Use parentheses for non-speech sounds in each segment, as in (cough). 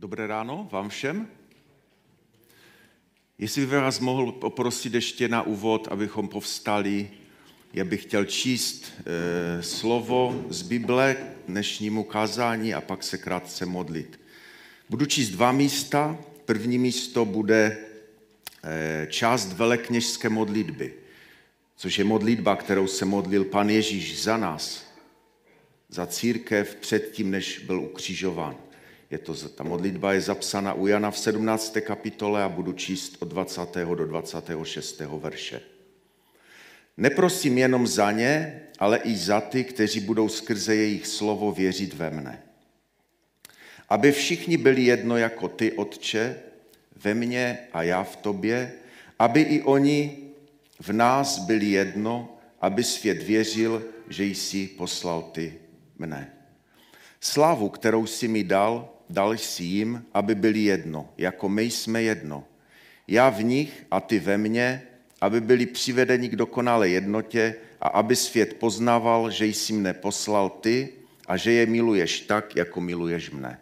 Dobré ráno vám všem. Jestli bych vás mohl poprosit ještě na úvod, abychom povstali, já bych chtěl číst e, slovo z Bible k dnešnímu kázání a pak se krátce modlit. Budu číst dva místa. První místo bude e, část velekněžské modlitby, což je modlitba, kterou se modlil pan Ježíš za nás, za církev předtím, než byl ukřižován. Je to, ta modlitba je zapsána u Jana v 17. kapitole a budu číst od 20. do 26. verše. Neprosím jenom za ně, ale i za ty, kteří budou skrze jejich slovo věřit ve mne. Aby všichni byli jedno jako ty, Otče, ve mně a já v tobě, aby i oni v nás byli jedno, aby svět věřil, že jsi poslal ty mne. Slávu, kterou jsi mi dal, dal jsi jim, aby byli jedno, jako my jsme jedno. Já v nich a ty ve mně, aby byli přivedeni k dokonalé jednotě a aby svět poznával, že jsi mne poslal ty a že je miluješ tak, jako miluješ mne.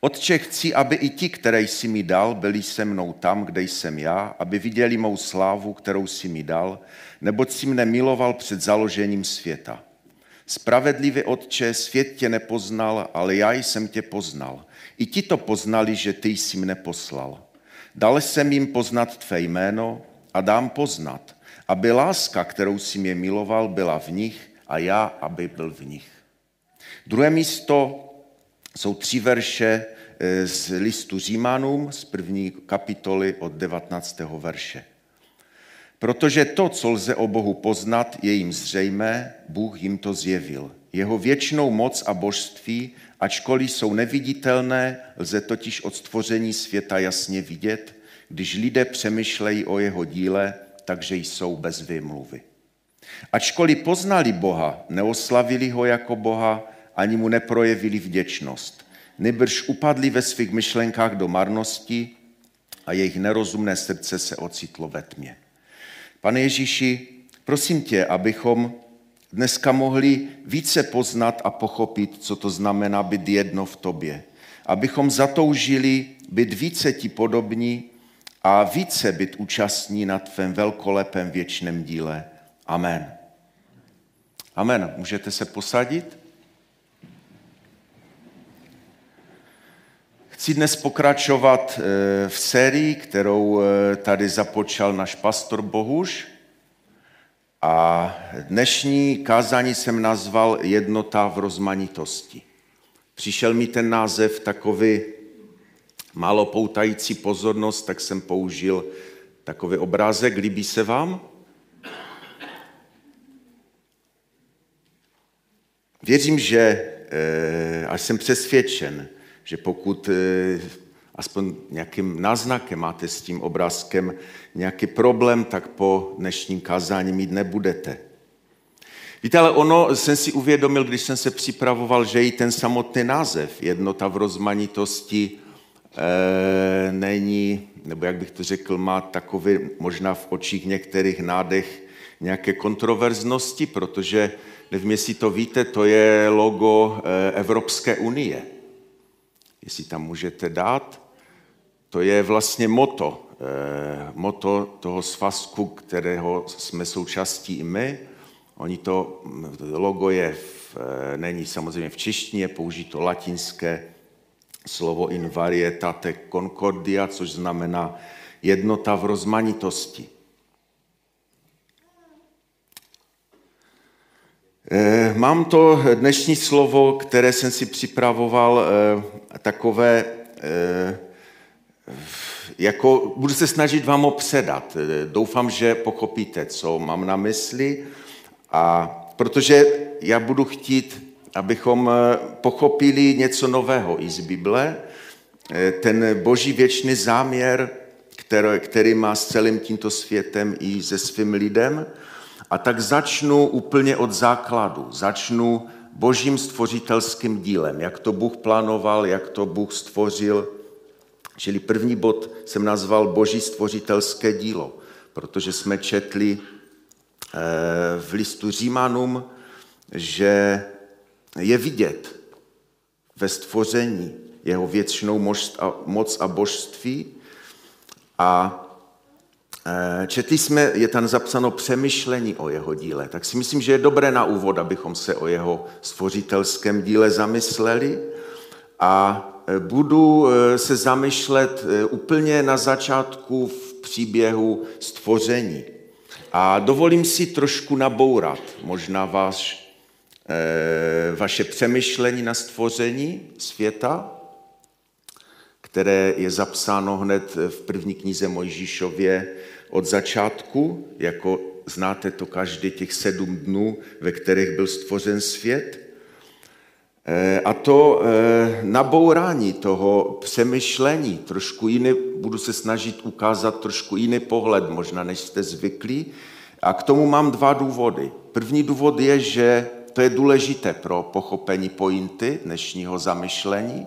Otče, chci, aby i ti, které jsi mi dal, byli se mnou tam, kde jsem já, aby viděli mou slávu, kterou jsi mi dal, neboť jsi mne miloval před založením světa. Spravedlivý Otče, svět tě nepoznal, ale já jsem tě poznal. I ti to poznali, že ty jsi mne poslal. Dal jsem jim poznat tvé jméno a dám poznat, aby láska, kterou jsi mě miloval, byla v nich a já, aby byl v nich. Druhé místo jsou tři verše eh, z listu Římanům z první kapitoly od 19. verše. Protože to, co lze o Bohu poznat, je jim zřejmé, Bůh jim to zjevil. Jeho věčnou moc a božství, ačkoliv jsou neviditelné, lze totiž od stvoření světa jasně vidět, když lidé přemýšlejí o jeho díle, takže jsou bez vymluvy. Ačkoliv poznali Boha, neoslavili ho jako Boha, ani mu neprojevili vděčnost. Nebrž upadli ve svých myšlenkách do marnosti a jejich nerozumné srdce se ocitlo ve tmě. Pane Ježíši, prosím tě, abychom dneska mohli více poznat a pochopit, co to znamená být jedno v tobě. Abychom zatoužili být více ti podobní a více být účastní na tvém velkolepém věčném díle. Amen. Amen. Můžete se posadit? Chci dnes pokračovat eh, v sérii, kterou eh, tady započal náš pastor Bohuš. A dnešní kázání jsem nazval Jednota v rozmanitosti. Přišel mi ten název takový málo poutající pozornost, tak jsem použil takový obrázek. Líbí se vám? Věřím, že, eh, až jsem přesvědčen, že pokud eh, aspoň nějakým náznakem máte s tím obrázkem nějaký problém, tak po dnešním kázání mít nebudete. Víte, ale ono jsem si uvědomil, když jsem se připravoval, že i ten samotný název, jednota v rozmanitosti, e, není, nebo jak bych to řekl, má takový možná v očích některých nádech nějaké kontroverznosti, protože nevím, jestli to víte, to je logo eh, Evropské unie jestli tam můžete dát. To je vlastně moto, eh, moto toho svazku, kterého jsme součástí i my. Oni to, logo je, v, eh, není samozřejmě v češtině, použito latinské slovo in varietate concordia, což znamená jednota v rozmanitosti. Mám to dnešní slovo, které jsem si připravoval, eh, takové, eh, jako budu se snažit vám ho předat. Doufám, že pochopíte, co mám na mysli. A protože já budu chtít, abychom pochopili něco nového i z Bible, ten boží věčný záměr, který má s celým tímto světem i se svým lidem, a tak začnu úplně od základu. Začnu božím stvořitelským dílem, jak to Bůh plánoval, jak to Bůh stvořil. Čili první bod jsem nazval boží stvořitelské dílo, protože jsme četli eh, v listu Římanům, že je vidět ve stvoření jeho věčnou moc a božství. A četli jsme, je tam zapsáno přemýšlení o jeho díle. Tak si myslím, že je dobré na úvod, abychom se o jeho stvořitelském díle zamysleli. A e, budu e, se zamýšlet úplně na začátku v příběhu stvoření. A dovolím si trošku nabourat možná váš, e, vaše přemýšlení na stvoření světa, které je zapsáno hned v první knize Mojžíšově od začátku, jako znáte to každý těch sedm dnů, ve kterých byl stvořen svět. Eh, a to eh, nabourání toho přemýšlení, trošku jiný, budu se snažit ukázat trošku jiný pohled, možná než jste zvyklí. A k tomu mám dva důvody. První důvod je, že to je důležité pro pochopení pointy dnešního zamyšlení.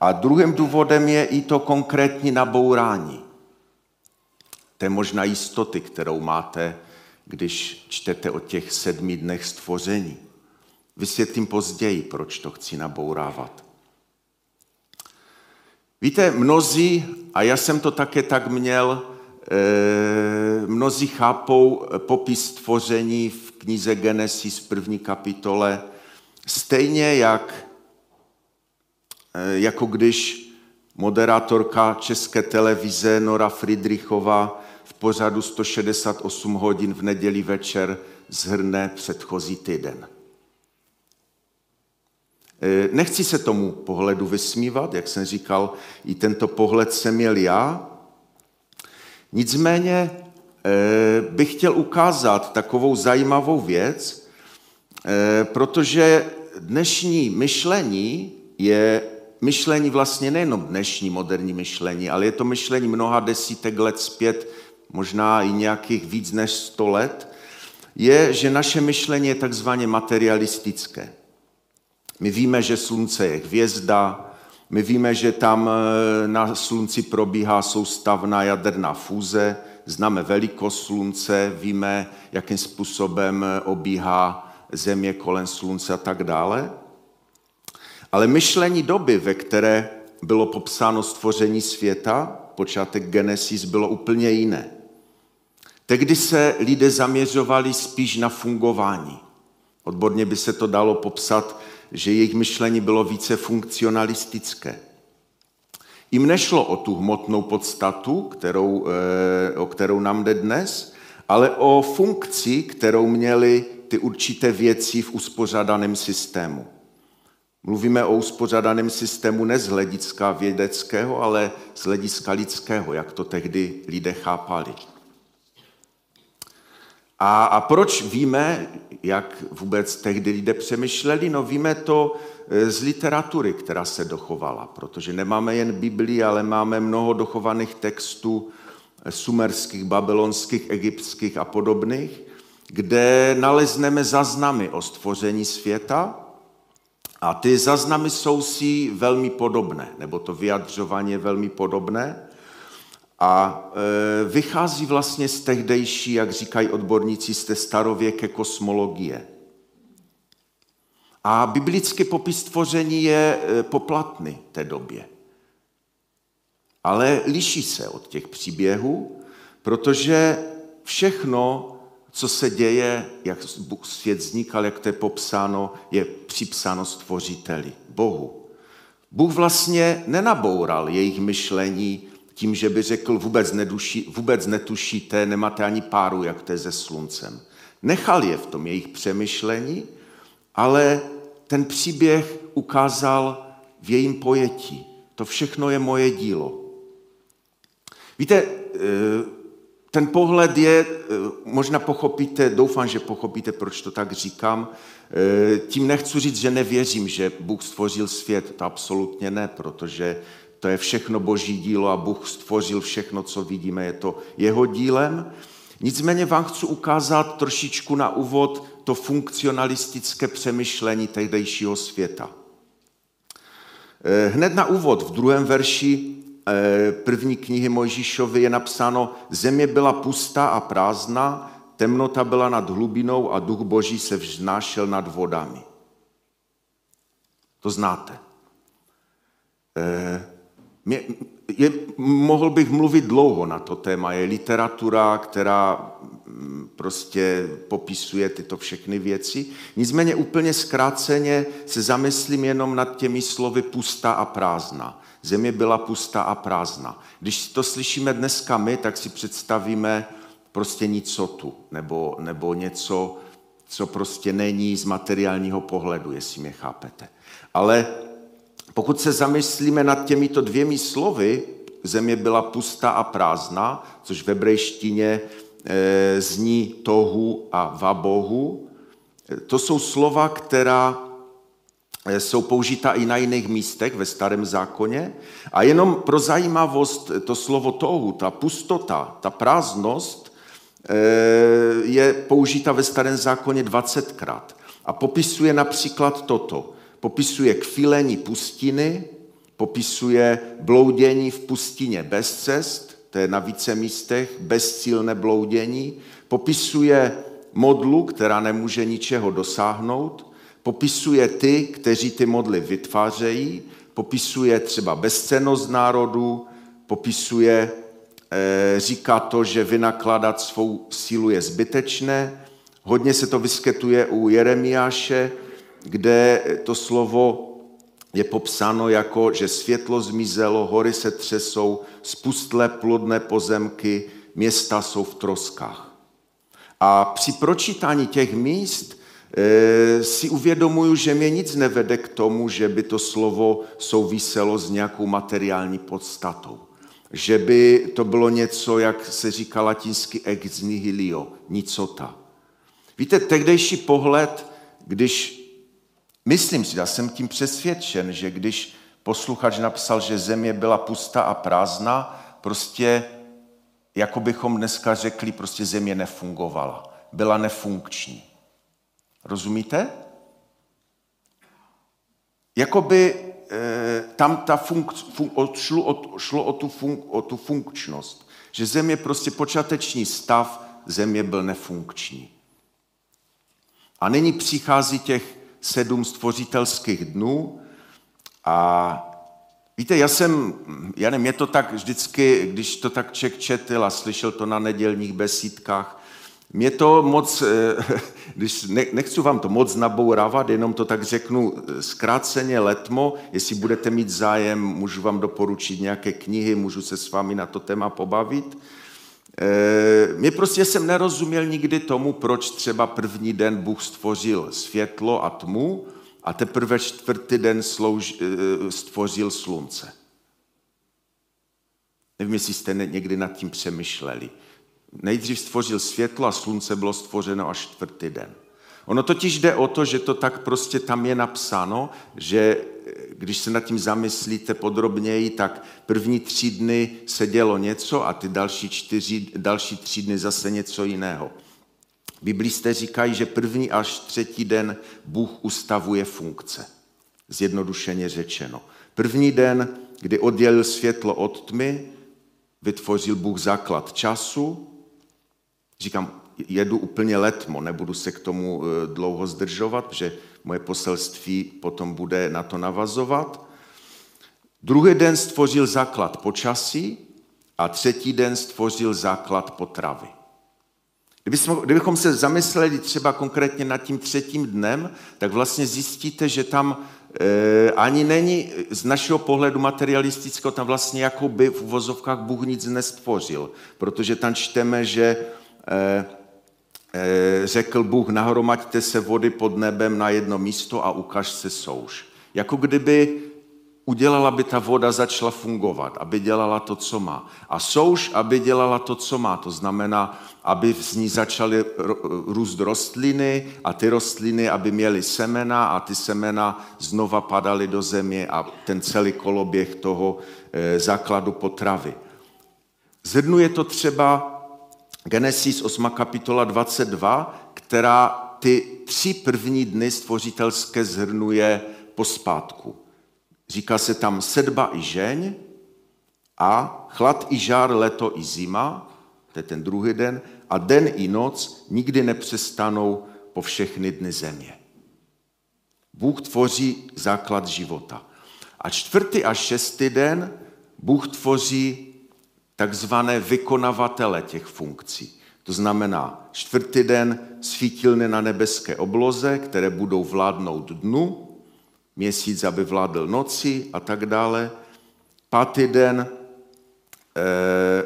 A druhým důvodem je i to konkrétní nabourání. Je možná jistoty, kterou máte, když čtete o těch sedmi dnech stvoření. Vysvětlím později, proč to chci nabourávat. Víte, mnozí, a já jsem to také tak měl, eh, mnozí chápou popis stvoření v knize Genesis první kapitole stejně jak, eh, jako když moderátorka české televize Nora Friedrichová v pořadu 168 hodin v neděli večer zhrne předchozí týden. Eh, nechci se tomu pohledu vysmívat, jak jsem říkal, i tento pohled jsem měl já. Nicméně eh, bych chtěl ukázat takovou zajímavou věc, eh, protože dnešní myšlení je myšlení vlastně nejenom dnešní moderní myšlení, ale je to myšlení mnoha desítek let zpět, možná i nějakých víc než sto let, je, že naše myšlení je takzvaně materialistické. My víme, že slunce je hvězda, my víme, že tam e, na slunci probíhá soustavná jaderná fúze, známe velikost slunce, víme, jakým způsobem e, obíhá země kolem slunce a tak dále. Ale myšlení doby, ve které bylo popsáno stvoření světa, počátek Genesis, bylo úplně jiné. Tehdy se lidé zaměřovali spíš na fungování. Odborně by se to dalo popsat že jejich myšlení bylo více funkcionalistické. Jim nešlo o tu hmotnou podstatu, kterou, eh, o kterou nám jde dnes, ale o funkci, kterou měly ty určité věci v uspořádaném systému. Mluvíme o uspořádaném systému ne z hlediska vědeckého, ale z hlediska lidského, jak to tehdy lidé chápali. A, a proč víme, jak vůbec tehdy lidé přemýšleli? No víme to e, z literatury, která se dochovala, protože nemáme jen Biblii, ale máme mnoho dochovaných textů e, sumerských, babylonských, egyptských a podobných, kde nalezneme zaznamy o stvoření světa a ty zaznamy jsou si velmi podobné, nebo to vyjadřování je velmi podobné a e, vychází vlastně z tehdejší, jak říkají odborníci, z té starověké kosmologie. A biblický popis tvoření je e, poplatný té době. Ale liší se od těch příběhů, protože všechno, co se děje, jak svět vznikal, jak to je popsáno, je připsáno stvořiteli, Bohu. Bůh vlastně nenaboural jejich myšlení tím, že by řekl, vůbec, neduší, vůbec netušíte, nemáte ani páru, jak to je se sluncem. Nechal je v tom jejich přemýšlení, ale ten příběh ukázal v jejím pojetí. To všechno je moje dílo. Víte, eh, ten pohled je, eh, možná pochopíte, doufám, že pochopíte, proč to tak říkám. Eh, tím nechci říct, že nevěřím, že Bůh stvořil svět, to absolutně ne, protože to je všechno boží dílo a Bůh stvořil všechno, co vidíme, je to jeho dílem. Nicméně vám chci ukázat trošičku na úvod to funkcionalistické přemýšlení tehdejšího světa. Eh, hned na úvod v druhém verši eh, první knihy Mojžíšovy je napsáno, země byla pustá a prázdná, temnota byla nad hlubinou a duch boží se vznášel nad vodami. To znáte. Mě, je, mohl bych mluvit dlouho na to téma. Je literatura, která mm, prostě popisuje tyto všechny věci. Nicméně úplně zkráceně se zamyslím jenom nad těmi slovy pusta a prázdná. Země byla pusta a prázdná. Když to slyšíme dneska my, tak si představíme prostě nicotu, nebo, nebo něco, co prostě není z materiálního pohledu, jestli mě chápete. Ale pokud se zamyslíme nad těmito dvěmi slovy, země byla pustá a prázdná, což v hebrejštině e, zní tohu a vabohu, to jsou slova, která e, jsou použita i na jiných místech ve starém zákoně. A jenom pro zajímavost, to slovo tohu, ta pustota, ta prázdnost, e, je použita ve starém zákoně 20krát. A popisuje například toto popisuje kvilení pustiny, popisuje bloudění v pustině bez cest, to je na více místech, bezcílné bloudění, popisuje modlu, která nemůže ničeho dosáhnout, popisuje ty, kteří ty modly vytvářejí, popisuje třeba bezcenost národu, popisuje, eh, říká to, že vynakládat svou sílu je zbytečné. Hodně se to vyskytuje u Jeremiáše, kde to slovo je popsáno jako, že světlo zmizelo, hory se třesou, spustlé plodné pozemky, města jsou v troskách. A při pročítání těch míst e, si uvědomuju, že mě nic nevede k tomu, že by to slovo souviselo s nějakou materiální podstatou. Že by to bylo něco, jak se říká latinsky ex nihilio, nicota. Víte, tehdejší pohled, když Myslím si, já jsem tím přesvědčen, že když posluchač napsal, že země byla pustá a prázdná, prostě, jako bychom dneska řekli, prostě země nefungovala. Byla nefunkční. Rozumíte? Jakoby e, tam ta funk, funk, šlo, o, šlo o, tu funk, o tu funkčnost. Že země prostě počáteční stav, země byl nefunkční. A nyní přichází těch sedm stvořitelských dnů a víte, já jsem, já nevím, je to tak vždycky, když to tak ček četl a slyšel to na nedělních besídkách, mě to moc, eh, (laughs) když nechci vám to moc nabourávat, jenom to tak řeknu eh, zkráceně letmo, jestli budete mít zájem, můžu vám doporučit nějaké knihy, můžu se s vámi na to téma pobavit. Eh, mě prostě jsem nerozuměl nikdy tomu, proč třeba první den Bůh stvořil světlo a tmu a teprve čtvrtý den slouž, eh, stvořil slunce. Nevím, jestli jste někdy nad tím přemýšleli. Nejdřív stvořil světlo a slunce bylo stvořeno až čtvrtý den. Ono totiž jde o to, že to tak prostě tam je napsáno, že když se nad tím zamyslíte podrobněji, tak první tři dny se dělo něco a ty další, čtyři, další tři dny zase něco jiného. Biblisté říkají, že první až třetí den Bůh ustavuje funkce. Zjednodušeně řečeno. První den, kdy oddělil světlo od tmy, vytvořil Bůh základ času. Říkám, jedu úplně letmo, nebudu se k tomu eh, dlouho zdržovat, protože moje poselství potom bude na to navazovat. Druhý den stvořil základ počasí a třetí den stvořil základ potravy. Kdybychom se zamysleli třeba konkrétně nad tím třetím dnem, tak vlastně zjistíte, že tam e, ani není z našeho pohledu materialistického, tam vlastně jako by v uvozovkách Bůh nic nestvořil, protože tam čteme, že Eh, řekl Bůh, nahromaďte se vody pod nebem na jedno místo a ukaž se souš. Jako kdyby udělala, aby ta voda začala fungovat, aby dělala to, co má. A souš, aby dělala to, co má. To znamená, aby z ní začaly růst rostliny a ty rostliny, aby měly semena a ty semena znova padaly do země a ten celý koloběh toho eh, základu potravy. Zhrnuje to třeba Genesis 8. kapitola 22, která ty tři první dny stvořitelské zhrnuje pospátku. Říká se tam sedba i žeň a chlad i žár, leto i zima, to je ten druhý den, a den i noc nikdy nepřestanou po všechny dny země. Bůh tvoří základ života. A čtvrtý a šestý den Bůh tvoří takzvané vykonavatele těch funkcí. To znamená, čtvrtý den svítilny na nebeské obloze, které budou vládnout dnu, měsíc, aby vládl noci a tak dále. Pátý den eh,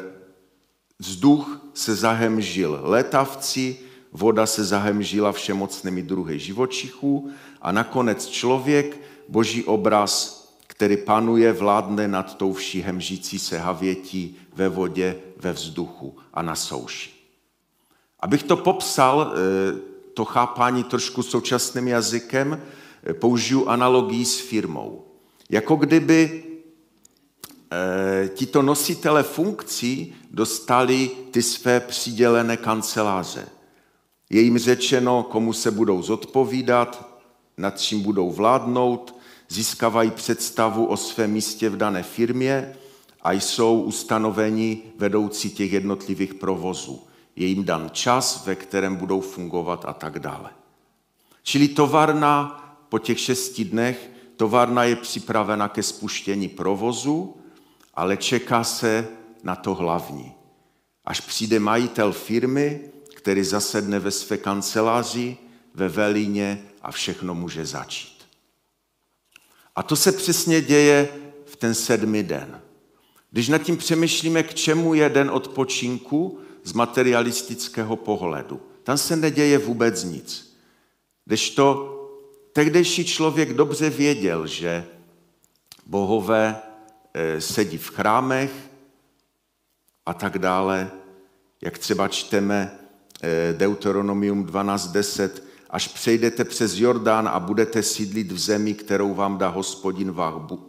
vzduch se zahemžil letavci, voda se zahemžila všemocnými druhy živočichů a nakonec člověk, boží obraz, který panuje, vládne nad tou vší hemžící se havětí ve vodě, ve vzduchu a na souši. Abych to popsal, eh, to chápání trošku současným jazykem, eh, použiju analogii s firmou. Jako kdyby e, tito nositele funkcí dostali ty své přidělené kanceláře. Je jim řečeno, komu se budou zodpovídat, nad čím budou vládnout, získávají představu o svém místě v dané firmě a jsou ustanoveni vedoucí těch jednotlivých provozů. Je jim dan čas, ve kterém budou fungovat a tak dále. Čili továrna po těch šesti dnech, továrna je připravena ke spuštění provozu, ale čeká se na to hlavní. Až přijde majitel firmy, který zasedne ve své kanceláři, ve Velíně a všechno může začít. A to se přesně děje v ten sedmý den. Když nad tím přemýšlíme, k čemu je den odpočinku z materialistického pohledu, tam se neděje vůbec nic. to tehdejší člověk dobře věděl, že bohové eh, sedí v chrámech a tak dále, jak třeba čteme eh, Deuteronomium 12.10, až přejdete přes Jordán a budete sídlit v zemi, kterou vám dá hospodin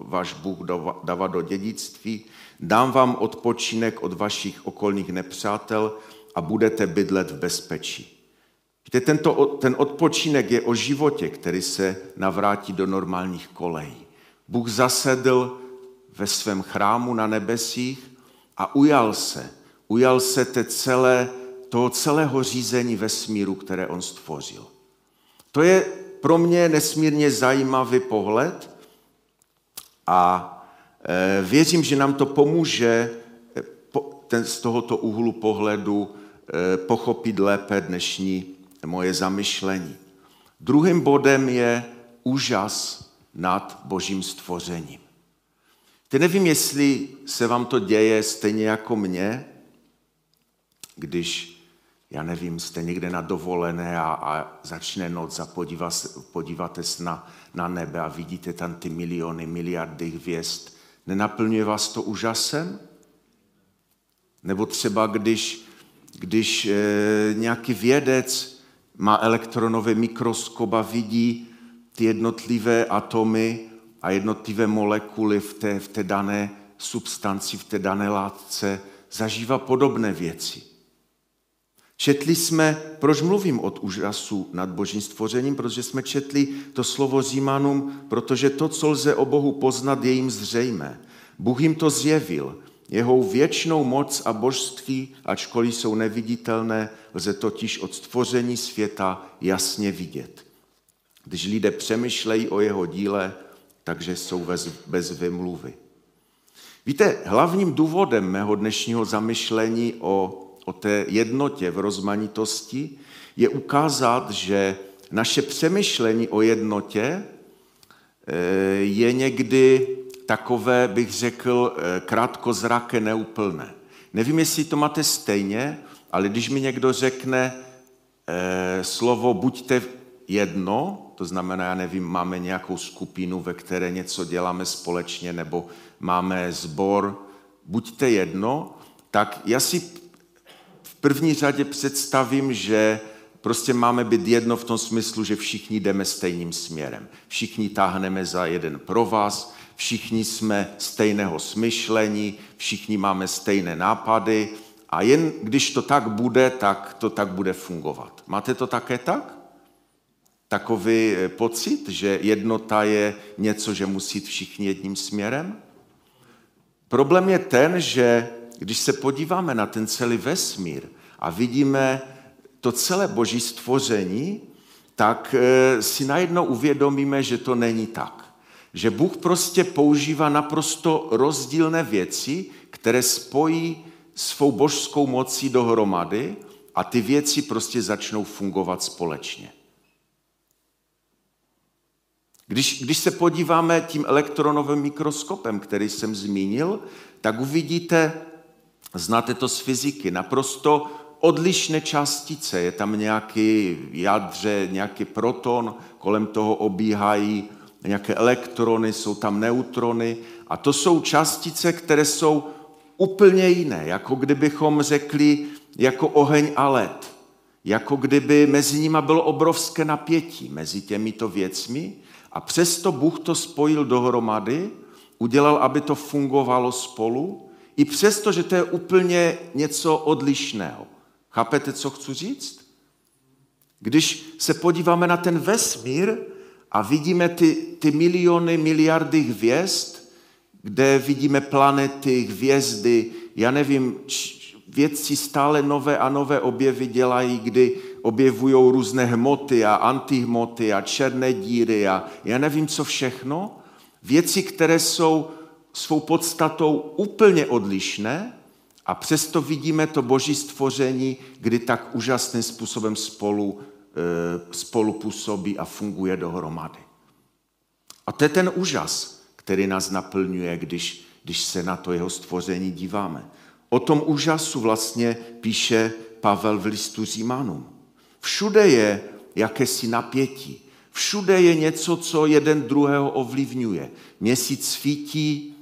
váš Bůh dávat do dědictví, dám vám odpočinek od vašich okolních nepřátel a budete bydlet v bezpečí. Víte, tento, ten odpočinek je o životě, který se navrátí do normálních kolejí. Bůh zasedl ve svém chrámu na nebesích a ujal se. Ujal se te celé, toho celého řízení vesmíru, které on stvořil. To je pro mě nesmírně zajímavý pohled a e, věřím, že nám to pomůže e, ten, z tohoto úhlu pohledu e, pochopit lépe dnešní moje zamyšlení. Druhým bodem je úžas nad božím stvořením. Ty nevím, jestli se vám to děje stejně jako mně, když já nevím, jste někde na dovolené a, a začne noc a podívá, podíváte se na, na nebe a vidíte tam ty miliony, miliardy hvězd. Nenaplňuje vás to úžasem? Nebo třeba když, když e, nějaký vědec má elektronový mikroskop a vidí ty jednotlivé atomy a jednotlivé molekuly v té, v té dané substanci, v té dané látce, zažívá podobné věci. Četli jsme, proč mluvím od úžasu nad božím stvořením, protože jsme četli to slovo Římanům, protože to, co lze o Bohu poznat, je jim zřejmé. Bůh jim to zjevil. Jeho věčnou moc a božství, ačkoliv jsou neviditelné, lze totiž od stvoření světa jasně vidět. Když lidé přemýšlejí o jeho díle, takže jsou bez, bez vymluvy. Víte, hlavním důvodem mého dnešního zamyšlení o o té jednotě v rozmanitosti, je ukázat, že naše přemýšlení o jednotě eh, je někdy takové, bych řekl, eh, krátkozraké, neúplné. Nevím, jestli to máte stejně, ale když mi někdo řekne eh, slovo buďte jedno, to znamená, já nevím, máme nějakou skupinu, ve které něco děláme společně, nebo máme sbor, buďte jedno, tak já si první řadě představím, že prostě máme být jedno v tom smyslu, že všichni jdeme stejným směrem. Všichni táhneme za jeden pro vás, všichni jsme stejného smyšlení, všichni máme stejné nápady a jen když to tak bude, tak to tak bude fungovat. Máte to také tak? Takový eh, pocit, že jednota je něco, že musí všichni jedním směrem? Problém je ten, že když se podíváme na ten celý vesmír a vidíme to celé boží stvoření, tak eh, si najednou uvědomíme, že to není tak. Že Bůh prostě používá naprosto rozdílné věci, které spojí svou božskou mocí dohromady a ty věci prostě začnou fungovat společně. Když, když se podíváme tím elektronovým mikroskopem, který jsem zmínil, tak uvidíte, znáte to z fyziky, naprosto odlišné částice. Je tam nějaký jadře, nějaký proton, kolem toho obíhají nějaké elektrony, jsou tam neutrony. A to jsou částice, které jsou úplně jiné, jako kdybychom řekli jako oheň a led. Jako kdyby mezi nimi bylo obrovské napětí, mezi těmito věcmi. A přesto Bůh to spojil dohromady, udělal, aby to fungovalo spolu, i přesto, že to je úplně něco odlišného. Chápete, co chci říct? Když se podíváme na ten vesmír a vidíme ty, ty miliony, miliardy hvězd, kde vidíme planety, hvězdy, já nevím, vědci stále nové a nové objevy dělají, kdy objevují různé hmoty a antihmoty a černé díry a já nevím, co všechno. Věci, které jsou svou podstatou úplně odlišné a přesto vidíme to boží stvoření, kdy tak úžasným způsobem spolu, e, spolu působí a funguje dohromady. A to je ten úžas, který nás naplňuje, když, když se na to jeho stvoření díváme. O tom úžasu vlastně píše Pavel v listu Římanům. Všude je jakési napětí. Všude je něco, co jeden druhého ovlivňuje. Měsíc svítí,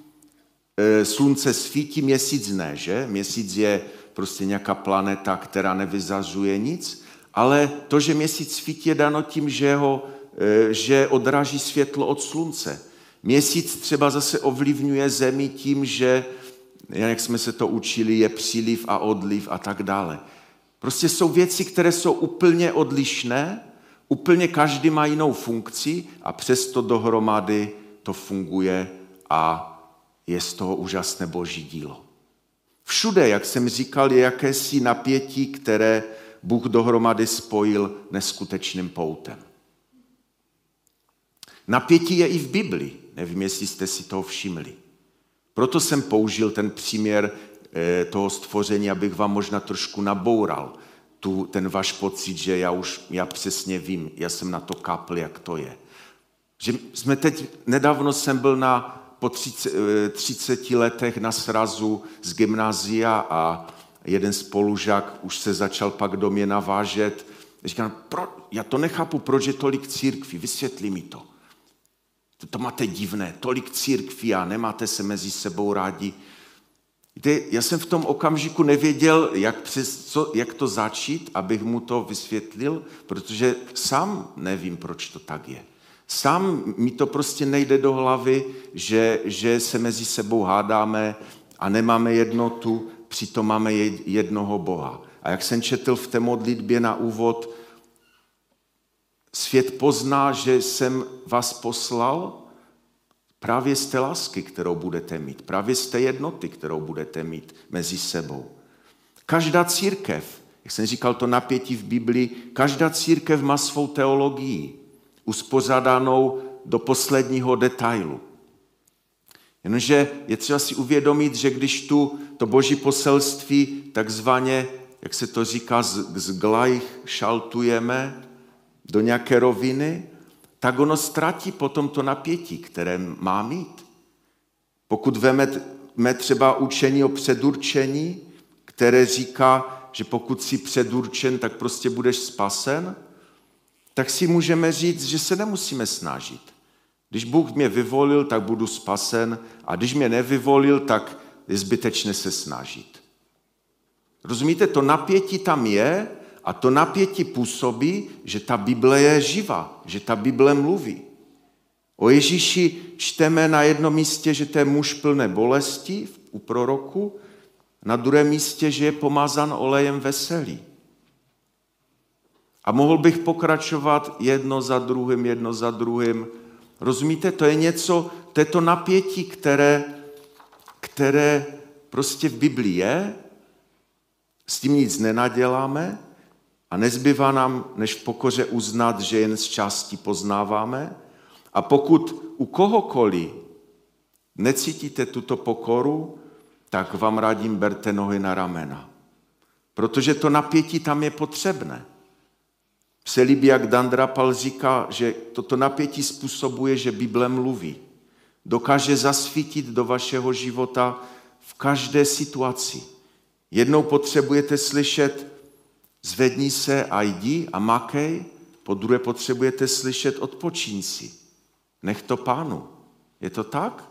slunce svítí, měsíc ne, že? Měsíc je prostě nějaká planeta, která nevyzařuje nic, ale to, že měsíc svítí, je dano tím, že, ho, e, že odráží světlo od slunce. Měsíc třeba zase ovlivňuje zemi tím, že, jak jsme se to učili, je příliv a odliv a tak dále. Prostě jsou věci, které jsou úplně odlišné, úplně každý má jinou funkci a přesto dohromady to funguje a je z toho úžasné boží dílo. Všude, jak jsem říkal, je jakési napětí, které Bůh dohromady spojil neskutečným poutem. Napětí je i v Biblii. Nevím, jestli jste si toho všimli. Proto jsem použil ten příměr eh, toho stvoření, abych vám možná trošku naboural tu, ten váš pocit, že já už já přesně vím, já jsem na to kapl, jak to je. Že jsme teď, nedávno jsem byl na, po 30, 30 eh, letech na srazu z gymnázia a jeden spolužák už se začal pak do mě navážet. Říkám, pro, já to nechápu, proč je tolik církví, vysvětli mi to. To, to máte divné, tolik církví a nemáte se mezi sebou rádi. Víte, já jsem v tom okamžiku nevěděl, jak, přes, co, jak to začít, abych mu to vysvětlil, protože sám nevím, proč to tak je. Sám mi to prostě nejde do hlavy, že, že se mezi sebou hádáme a nemáme jednotu, přitom máme jednoho Boha. A jak jsem četl v té modlitbě na úvod, svět pozná, že jsem vás poslal právě z té lásky, kterou budete mít, právě z té jednoty, kterou budete mít mezi sebou. Každá církev, jak jsem říkal, to napětí v Biblii, každá církev má svou teologii, uspořádanou do posledního detailu. Jenomže je třeba si uvědomit, že když tu to boží poselství takzvaně, jak se to říká, z, z glajch šaltujeme do nějaké roviny, tak ono ztratí potom to napětí, které má mít. Pokud veme třeba učení o předurčení, které říká, že pokud jsi předurčen, tak prostě budeš spasen, tak si můžeme říct, že se nemusíme snažit. Když Bůh mě vyvolil, tak budu spasen a když mě nevyvolil, tak je zbytečné se snažit. Rozumíte, to napětí tam je a to napětí působí, že ta Bible je živá, že ta Bible mluví. O Ježíši čteme na jednom místě, že to je muž plné bolesti u proroku, na druhém místě, že je pomazan olejem veselý. A mohl bych pokračovat jedno za druhým, jedno za druhým. Rozumíte, to je něco, to je to napětí, které, které prostě v Biblii je, s tím nic nenaděláme a nezbývá nám, než v pokoře uznat, že jen z části poznáváme A pokud u kohokoliv necítíte tuto pokoru, tak vám radím, berte nohy na ramena. Protože to napětí tam je potřebné. Se líbí, jak Dan Drapal říká, že toto napětí způsobuje, že Bible mluví. Dokáže zasvítit do vašeho života v každé situaci. Jednou potřebujete slyšet zvedni se a jdi a makej, po druhé potřebujete slyšet odpočíň si. Nech to pánu. Je to tak?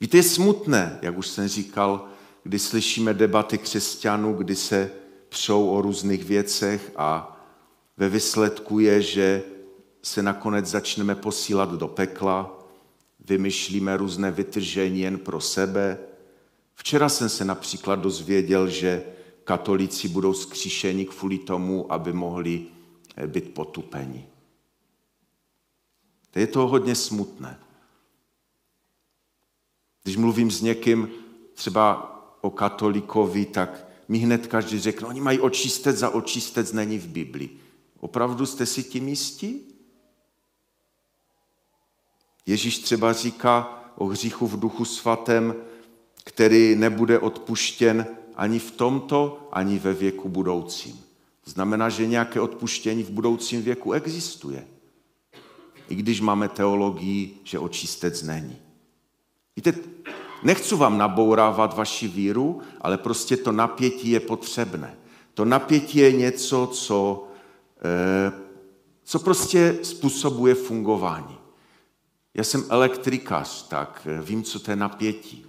Víte, je smutné, jak už jsem říkal, kdy slyšíme debaty křesťanů, kdy se přou o různých věcech a ve výsledku je, že se nakonec začneme posílat do pekla, vymyšlíme různé vytržení jen pro sebe. Včera jsem se například dozvěděl, že katolíci budou skříšeni kvůli tomu, aby mohli eh, být potupeni. To je to hodně smutné. Když mluvím s někým třeba o katolikovi, tak mi hned každý řekne, oni mají očistec a očistec není v Biblii. Opravdu jste si tím jistí? Ježíš třeba říká o hříchu v duchu svatém, který nebude odpuštěn ani v tomto, ani ve věku budoucím. Znamená, že nějaké odpuštění v budoucím věku existuje. I když máme teologii, že očistec není. Víte, nechci vám nabourávat vaši víru, ale prostě to napětí je potřebné. To napětí je něco, co, eh, co prostě způsobuje fungování. Já jsem elektrikář, tak eh, vím, co to je napětí.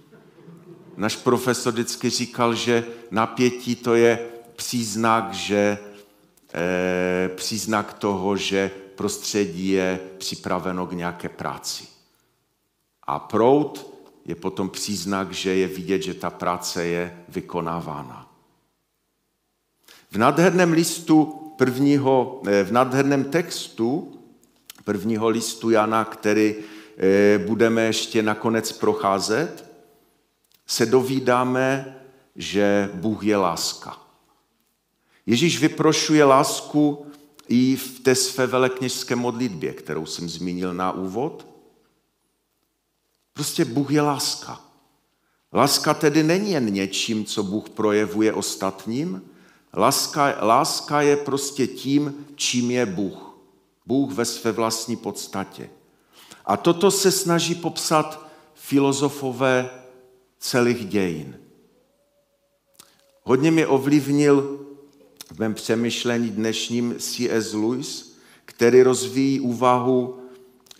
Náš profesor vždycky říkal, že napětí to je příznak, že, eh, příznak toho, že prostředí je připraveno k nějaké práci. A prout je potom příznak, že je vidět, že ta práce je vykonávána. V nádherném listu prvního, eh, v nádherném textu prvního listu Jana, který eh, budeme ještě nakonec procházet, se dovídáme, že Bůh je láska. Ježíš vyprošuje lásku i v té své velekněžské modlitbě, kterou jsem zmínil na úvod. Prostě Bůh je láska. Láska tedy není jen něčím, co Bůh projevuje ostatním. Láska, láska je prostě tím, čím je Bůh. Bůh ve své vlastní podstatě. A toto se snaží popsat filozofové celých dějin. Hodně mě ovlivnil v mém přemýšlení dnešním C.S. Lewis, který rozvíjí úvahu,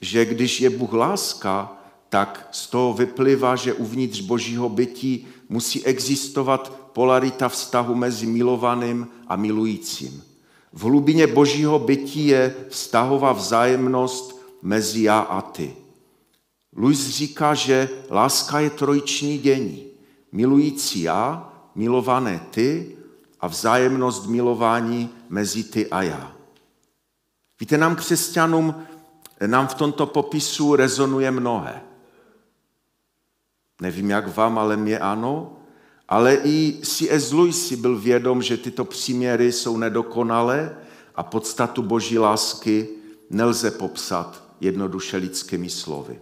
že když je Bůh láska, tak z toho vyplývá, že uvnitř božího bytí musí existovat polarita vztahu mezi milovaným a milujícím. V hlubině božího bytí je vztahová vzájemnost mezi já a ty. Luis říká, že láska je trojiční dění. Milující já, milované ty a vzájemnost milování mezi ty a já. Víte, nám křesťanům, nám v tomto popisu rezonuje mnohé. Nevím, jak vám, ale mě ano. Ale i C.S. Lewis si byl vědom, že tyto příměry jsou nedokonalé a podstatu boží lásky nelze popsat jednoduše lidskými slovy.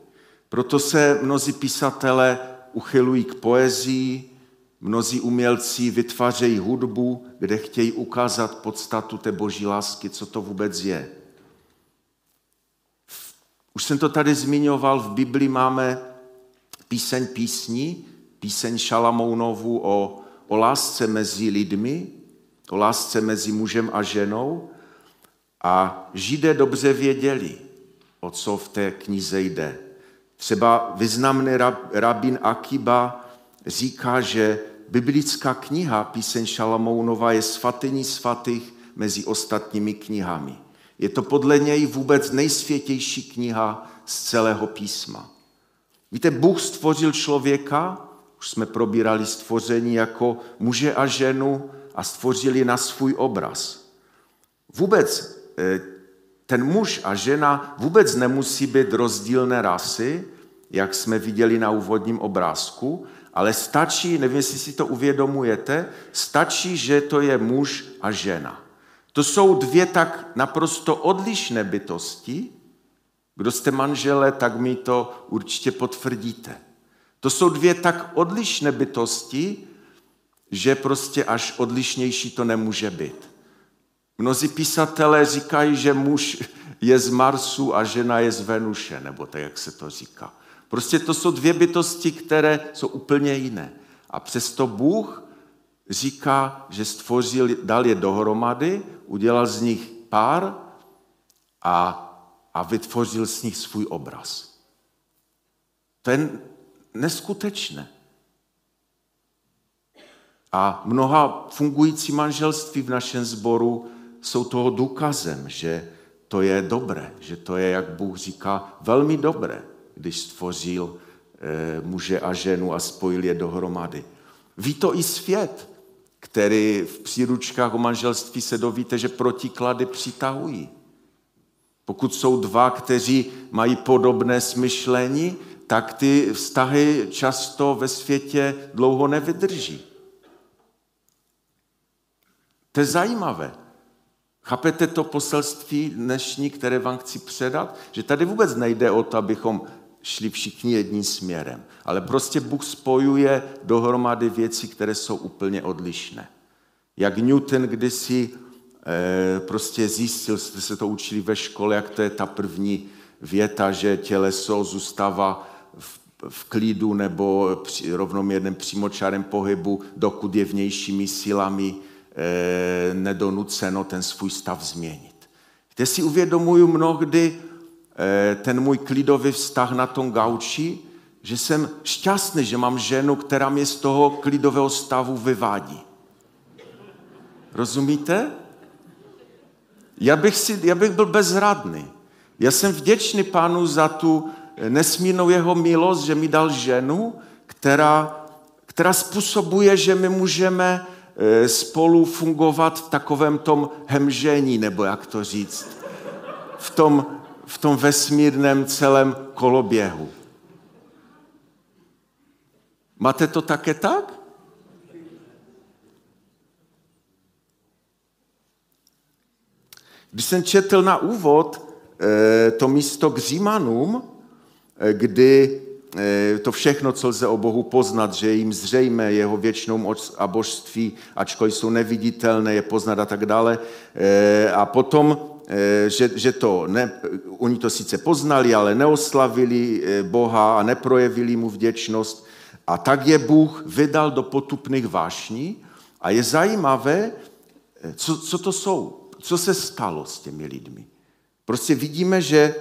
Proto se mnozí písatele uchylují k poezii, mnozí umělci vytvářejí hudbu, kde chtějí ukázat podstatu té boží lásky, co to vůbec je. Už jsem to tady zmiňoval, v Biblii máme píseň písní, píseň Šalamounovu o, o lásce mezi lidmi, o lásce mezi mužem a ženou. A Židé dobře věděli, o co v té knize jde. Třeba významný rabin Akiba říká, že biblická kniha Píseň Šalamounova je svatyní svatých mezi ostatními knihami. Je to podle něj vůbec nejsvětější kniha z celého písma. Víte, Bůh stvořil člověka, už jsme probírali stvoření jako muže a ženu a stvořili na svůj obraz. Vůbec eh, ten muž a žena vůbec nemusí být rozdílné rasy, jak jsme viděli na úvodním obrázku, ale stačí, nevím, jestli si to uvědomujete, stačí, že to je muž a žena. To jsou dvě tak naprosto odlišné bytosti. Kdo jste manžele, tak mi to určitě potvrdíte. To jsou dvě tak odlišné bytosti, že prostě až odlišnější to nemůže být. Mnozí písatelé říkají, že muž je z Marsu a žena je z Venuše, nebo tak, jak se to říká. Prostě to jsou dvě bytosti, které jsou úplně jiné. A přesto Bůh říká, že stvořil, dal je dohromady, udělal z nich pár a, a vytvořil z nich svůj obraz. To je neskutečné. A mnoha fungující manželství v našem sboru jsou toho důkazem, že to je dobré, že to je, jak Bůh říká, velmi dobré, když stvořil e, muže a ženu a spojil je dohromady. Ví to i svět, který v příručkách o manželství se dovíte, že protiklady přitahují. Pokud jsou dva, kteří mají podobné smyšlení, tak ty vztahy často ve světě dlouho nevydrží. To je zajímavé. Chápete to poselství dnešní, které vám chci předat? Že tady vůbec nejde o to, abychom šli všichni jedním směrem, ale prostě Bůh spojuje dohromady věci, které jsou úplně odlišné. Jak Newton kdysi prostě zjistil, jste se to učili ve škole, jak to je ta první věta, že těleso zůstává v, v klidu nebo při, rovnoměrném přímočárem pohybu, dokud je vnějšími silami Eh, nedonuceno ten svůj stav změnit. Kde si uvědomuju mnohdy eh, ten můj klidový vztah na tom gauči, že jsem šťastný, že mám ženu, která mě z toho klidového stavu vyvádí. Rozumíte? Já bych, si, já bych byl bezradný. Já jsem vděčný pánu za tu nesmírnou jeho milost, že mi dal ženu, která, která způsobuje, že my můžeme E, spolu fungovat v takovém tom hemžení, nebo jak to říct, v tom, v tom vesmírném celém koloběhu. Máte to také tak? Když jsem četl na úvod e, to místo k Římanům, e, kdy Eh, to všechno, co lze o Bohu poznat, že jim zřejmé jeho věčnou moc a božství, ačkoliv jsou neviditelné, je poznat a tak dále. Eh, a potom, eh, že, že to ne, oni to sice poznali, ale neoslavili Boha a neprojevili mu vděčnost. A tak je Bůh vydal do potupných vášní. A je zajímavé, co, co to jsou, co se stalo s těmi lidmi. Prostě vidíme, že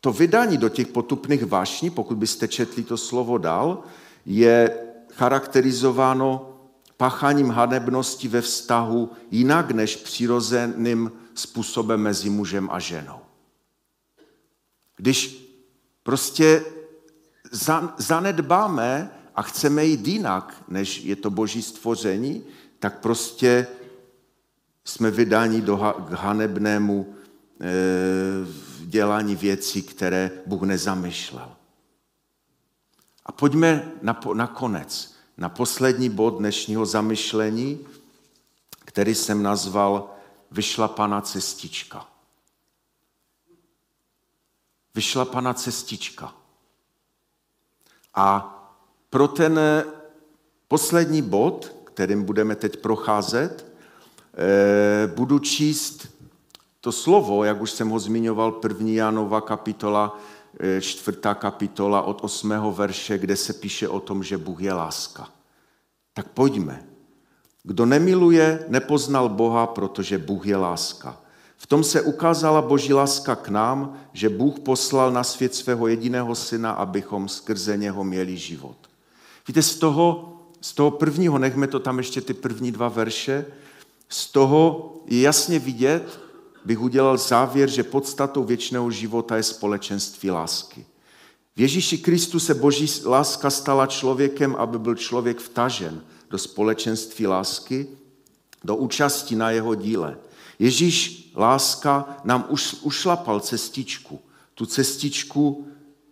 to vydání do těch potupných vášní, pokud byste četli to slovo dál, je charakterizováno páchaním hanebnosti ve vztahu jinak než přirozeným způsobem mezi mužem a ženou. Když prostě zanedbáme a chceme jít jinak, než je to boží stvoření, tak prostě jsme vydáni do k hanebnému eh, dělání věcí, které Bůh nezamýšlel. A pojďme na, na konec, na poslední bod dnešního zamyšlení, který jsem nazval Vyšlapaná cestička. Vyšlapaná cestička. A pro ten poslední bod, kterým budeme teď procházet, eh, budu číst to slovo, jak už jsem ho zmiňoval, první Janova kapitola, e, čtvrtá kapitola od osmého verše, kde se píše o tom, že Bůh je láska. Tak pojďme. Kdo nemiluje, nepoznal Boha, protože Bůh je láska. V tom se ukázala boží láska k nám, že Bůh poslal na svět svého jediného syna, abychom skrze něho měli život. Víte, z toho, z toho prvního, nechme to tam ještě ty první dva verše, z toho je jasně vidět, bych udělal závěr, že podstatou věčného života je společenství lásky. V Ježíši Kristu se boží láska stala člověkem, aby byl člověk vtažen do společenství lásky, do účasti na jeho díle. Ježíš láska nám už, ušlapal cestičku, tu cestičku,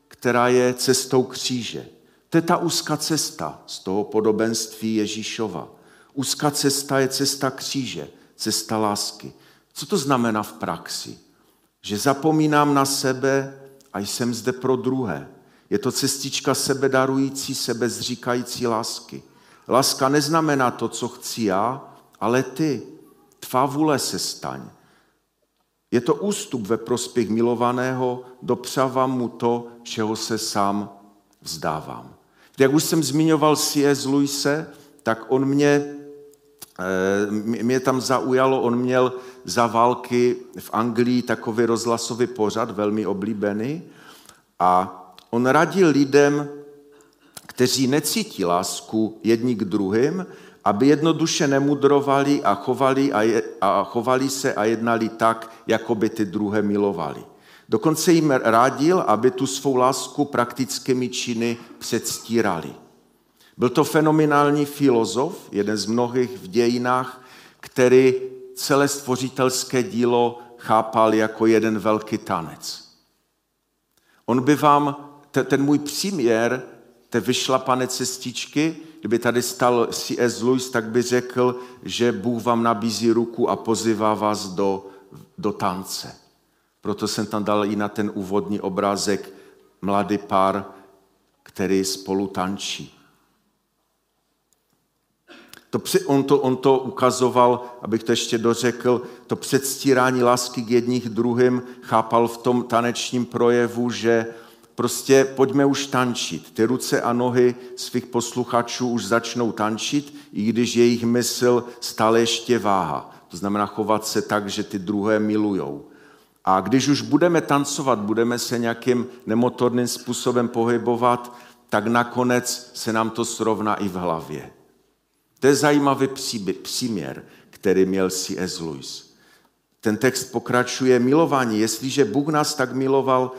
která je cestou kříže. To je ta úzká cesta z toho podobenství Ježíšova. Úzká cesta je cesta kříže, cesta lásky. Co to znamená v praxi? Že zapomínám na sebe a jsem zde pro druhé. Je to cestička sebedarující, sebezříkající lásky. Láska neznamená to, co chci já, ale ty. Tvá vůle se staň. Je to ústup ve prospěch milovaného, dopřávám mu to, čeho se sám vzdávám. Jak už jsem zmiňoval C.S. Luise, tak on mě, mě tam zaujalo, on měl za války v Anglii takový rozhlasový pořad, velmi oblíbený, a on radil lidem, kteří necítí lásku jedni k druhým, aby jednoduše nemudrovali a chovali, a, je, a chovali se a jednali tak, jako by ty druhé milovali. Dokonce jim radil, aby tu svou lásku praktickými činy předstírali. Byl to fenomenální filozof, jeden z mnohých v dějinách, který celé stvořitelské dílo chápal jako jeden velký tanec. On by vám, ten můj příměr té vyšlapané cestičky, kdyby tady stal C.S. Lewis, tak by řekl, že Bůh vám nabízí ruku a pozývá vás do, do tance. Proto jsem tam dal i na ten úvodní obrázek mladý pár, který spolu tančí. To, on, to, on to ukazoval, abych to ještě dořekl, to předstírání lásky k jedních druhým chápal v tom tanečním projevu, že prostě pojďme už tančit. Ty ruce a nohy svých posluchačů už začnou tančit, i když jejich mysl stále ještě váha. To znamená chovat se tak, že ty druhé milujou. A když už budeme tancovat, budeme se nějakým nemotorným způsobem pohybovat, tak nakonec se nám to srovná i v hlavě. To je zajímavý příměr, který měl C.S. Lewis. Ten text pokračuje milování. Jestliže Bůh nás tak miloval,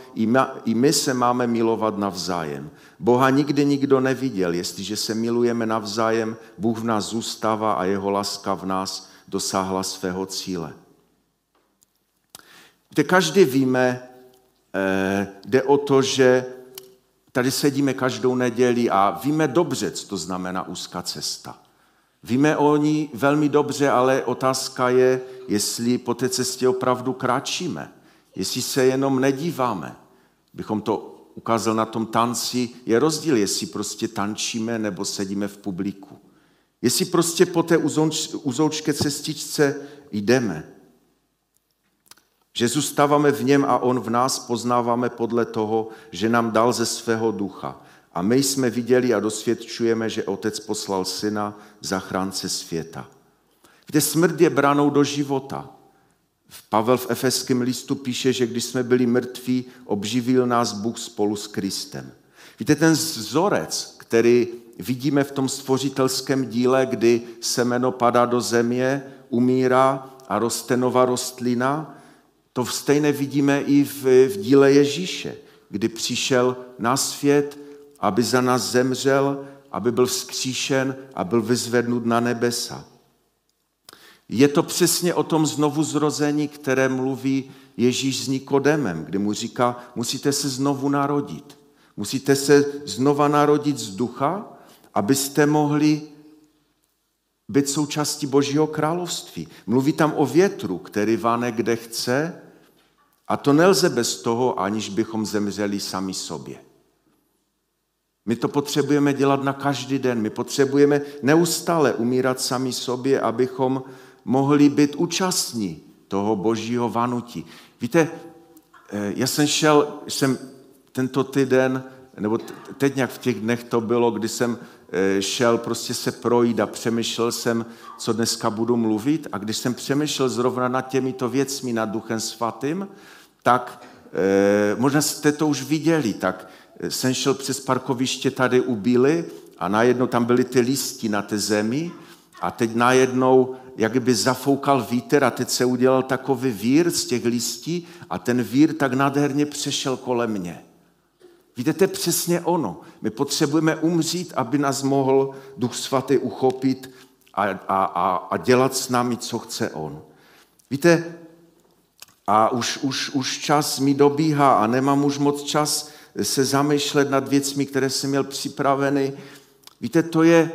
i my se máme milovat navzájem. Boha nikdy nikdo neviděl. Jestliže se milujeme navzájem, Bůh v nás zůstává a jeho láska v nás dosáhla svého cíle. Víte, každý víme, eh, jde o to, že tady sedíme každou neděli a víme dobře, co to znamená úzká cesta. Víme o ní velmi dobře, ale otázka je, jestli po té cestě opravdu kráčíme, jestli se jenom nedíváme. Bychom to ukázal na tom tanci, je rozdíl, jestli prostě tančíme nebo sedíme v publiku. Jestli prostě po té uzoučké cestičce jdeme. Že zůstáváme v něm a on v nás poznáváme podle toho, že nám dal ze svého ducha. A my jsme viděli a dosvědčujeme, že Otec poslal Syna, zachránce světa. Kde smrt je branou do života. Pavel v efeském listu píše, že když jsme byli mrtví, obživil nás Bůh spolu s Kristem. Víte, ten vzorec, který vidíme v tom stvořitelském díle, kdy semeno padá do země, umírá a roste nová rostlina, to stejné vidíme i v, v díle Ježíše, kdy přišel na svět, aby za nás zemřel, aby byl vzkříšen a byl vyzvednut na nebesa. Je to přesně o tom znovu zrození, které mluví Ježíš s Nikodemem, kdy mu říká, musíte se znovu narodit. Musíte se znova narodit z ducha, abyste mohli být součástí Božího království. Mluví tam o větru, který vane kde chce a to nelze bez toho, aniž bychom zemřeli sami sobě. My to potřebujeme dělat na každý den. My potřebujeme neustále umírat sami sobě, abychom mohli být účastní toho božího vanutí. Víte, eh, já jsem šel, jsem tento týden, nebo teď nějak v těch dnech to bylo, kdy jsem eh, šel prostě se projít a přemýšlel jsem, co dneska budu mluvit. A když jsem přemýšlel zrovna nad těmito věcmi, nad Duchem Svatým, tak eh, možná jste to už viděli, tak jsem šel přes parkoviště tady u Bily a najednou tam byly ty listy na té zemi a teď najednou jak by zafoukal vítr a teď se udělal takový vír z těch listí a ten vír tak nádherně přešel kolem mě. Víte, to je přesně ono. My potřebujeme umřít, aby nás mohl Duch Svatý uchopit a, a, a, a dělat s námi, co chce On. Víte, a už, už, už čas mi dobíhá a nemám už moc čas se zamýšlet nad věcmi, které jsem měl připraveny. Víte, to je,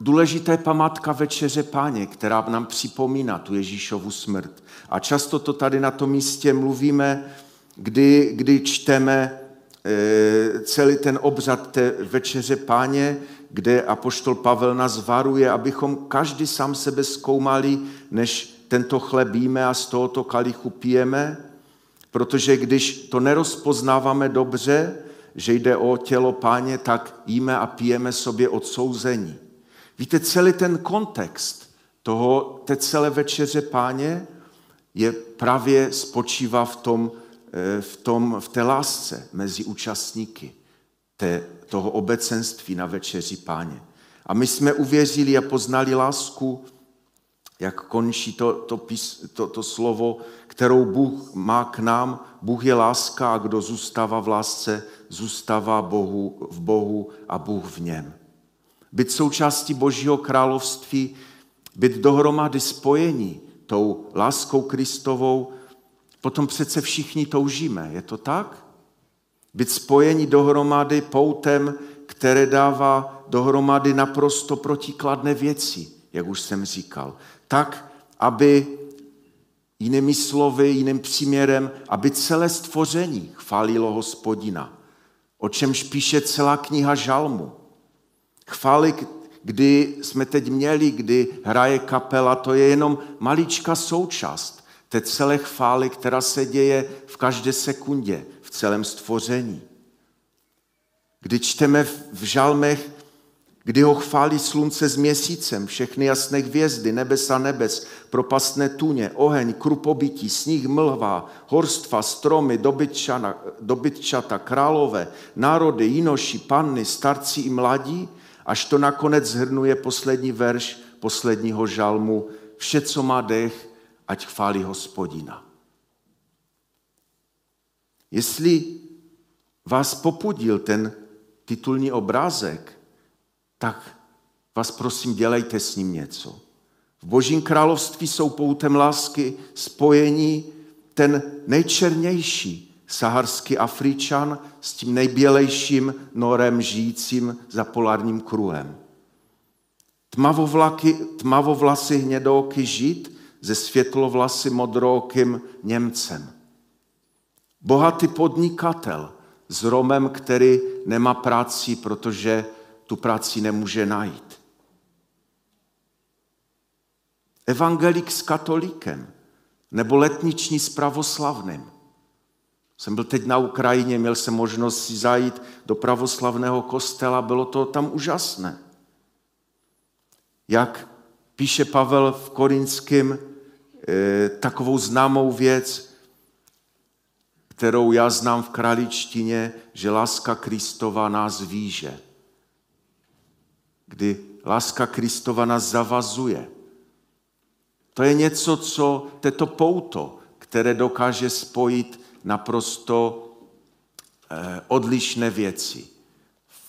důležitá památka Večeře Páně, která nám připomíná tu Ježíšovu smrt. A často to tady na tom místě mluvíme, kdy, kdy čteme e, celý ten obřad té Večeře Páně, kde apoštol Pavel nás varuje, abychom každý sám sebe zkoumali, než tento chleb jíme a z tohoto kalichu pijeme, protože když to nerozpoznáváme dobře, že jde o tělo páně, tak jíme a pijeme sobě odsouzení. Víte, celý ten kontext toho, té celé večeře páně je právě spočívá v, tom, eh, v, tom, v té lásce mezi účastníky té, toho obecenství na večeři páně. A my jsme uvěřili a poznali lásku, jak končí to, to, to, to slovo, kterou Bůh má k nám. Bůh je láska a kdo zůstává v lásce, zůstává Bohu, v Bohu a Bůh v něm. Být součástí Božího království, být dohromady spojení tou láskou Kristovou, potom přece všichni toužíme. Je to tak? Být spojení dohromady poutem, které dává dohromady naprosto protikladné věci, jak už jsem říkal. Tak, aby jinými slovy, jiným příměrem, aby celé stvoření chválilo hospodina o čemž píše celá kniha Žalmu. Chvály, kdy jsme teď měli, kdy hraje kapela, to je jenom maličká součást té celé chvály, která se děje v každé sekundě, v celém stvoření. Kdy čteme v žalmech kdy ho chválí slunce s měsícem, všechny jasné hvězdy, nebesa nebes, propastné tuně, oheň, krupobytí, sníh mlhva, horstva, stromy, dobytčana, dobytčata, králové, národy, jinoši, panny, starci i mladí, až to nakonec zhrnuje poslední verš posledního žalmu, vše, co má dech, ať chválí hospodina. Jestli vás popudil ten titulní obrázek, tak vás prosím, dělejte s ním něco. V Božím království jsou poutem lásky spojení ten nejčernější saharský Afričan s tím nejbělejším norem žijícím za polárním kruhem. Tmavovlaky, tmavovlasy hnědooky žít ze světlovlasy modrookým Němcem. Bohatý podnikatel s Romem, který nemá práci, protože tu práci nemůže najít. Evangelik s katolikem nebo letniční s pravoslavným. Jsem byl teď na Ukrajině, měl jsem možnost si zajít do pravoslavného kostela, bylo to tam úžasné. Jak píše Pavel v Korinském eh, takovou známou věc, kterou já znám v kraličtině, že láska Kristova nás víže kdy láska Kristova nás zavazuje. To je něco, co této pouto, které dokáže spojit naprosto eh, odlišné věci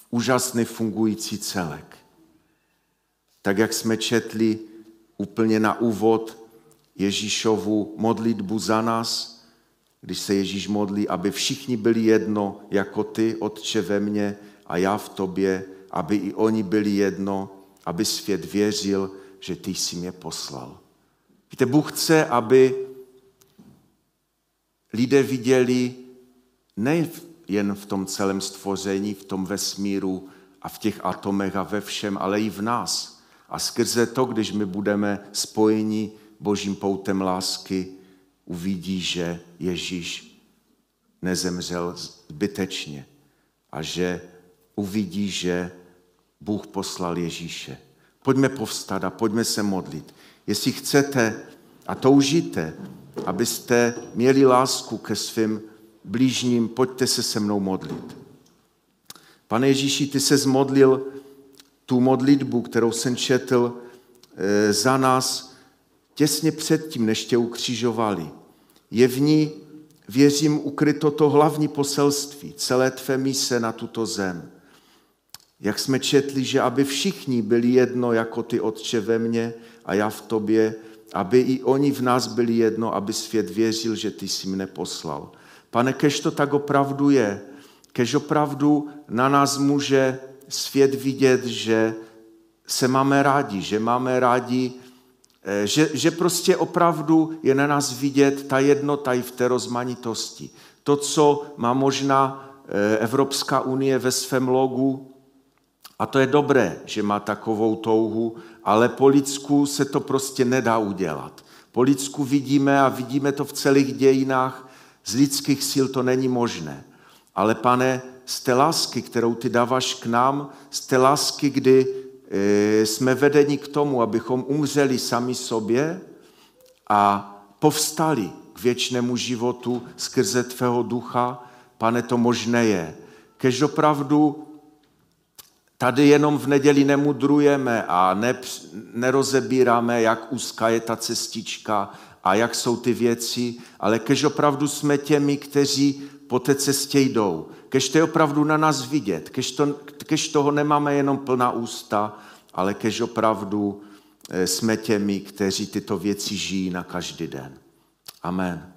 úžasný fungující celek. Tak, jak jsme četli úplně na úvod Ježíšovu modlitbu za nás, když se Ježíš modlí, aby všichni byli jedno, jako ty, Otče ve mně a já v tobě, aby i oni byli jedno, aby svět věřil, že ty jsi mě poslal. Víte, Bůh chce, aby lidé viděli nejen v tom celém stvoření, v tom vesmíru a v těch atomech a ve všem, ale i v nás. A skrze to, když my budeme spojeni božím poutem lásky, uvidí, že Ježíš nezemřel zbytečně a že uvidí, že Bůh poslal Ježíše. Pojďme povstat a pojďme se modlit. Jestli chcete a toužíte, abyste měli lásku ke svým blížním, pojďte se se mnou modlit. Pane Ježíši, ty se zmodlil tu modlitbu, kterou jsem četl eh, za nás těsně předtím, než tě ukřižovali. Je v ní, věřím, ukryto to hlavní poselství, celé tvé mise na tuto zem jak jsme četli, že aby všichni byli jedno, jako ty Otče ve mně a já v tobě, aby i oni v nás byli jedno, aby svět věřil, že ty jsi mne poslal. Pane, kež to tak opravdu je, kež opravdu na nás může svět vidět, že se máme rádi, že máme rádi, eh, že, že prostě opravdu je na nás vidět ta jednota i v té rozmanitosti. To, co má možná eh, Evropská unie ve svém logu, a to je dobré, že má takovou touhu, ale po lidsku se to prostě nedá udělat. Po lidsku vidíme a vidíme to v celých dějinách, z lidských sil to není možné. Ale pane, z té lásky, kterou ty dáváš k nám, z té lásky, kdy e, jsme vedeni k tomu, abychom umřeli sami sobě a povstali k věčnému životu skrze tvého ducha, pane, to možné je. Kež opravdu Tady jenom v neděli nemudrujeme a ne, nerozebíráme, jak úzká je ta cestička a jak jsou ty věci, ale kež opravdu jsme těmi, kteří po té cestě jdou. Kež to je opravdu na nás vidět, kež, to, kež toho nemáme jenom plná ústa, ale kež opravdu eh, jsme těmi, kteří tyto věci žijí na každý den. Amen.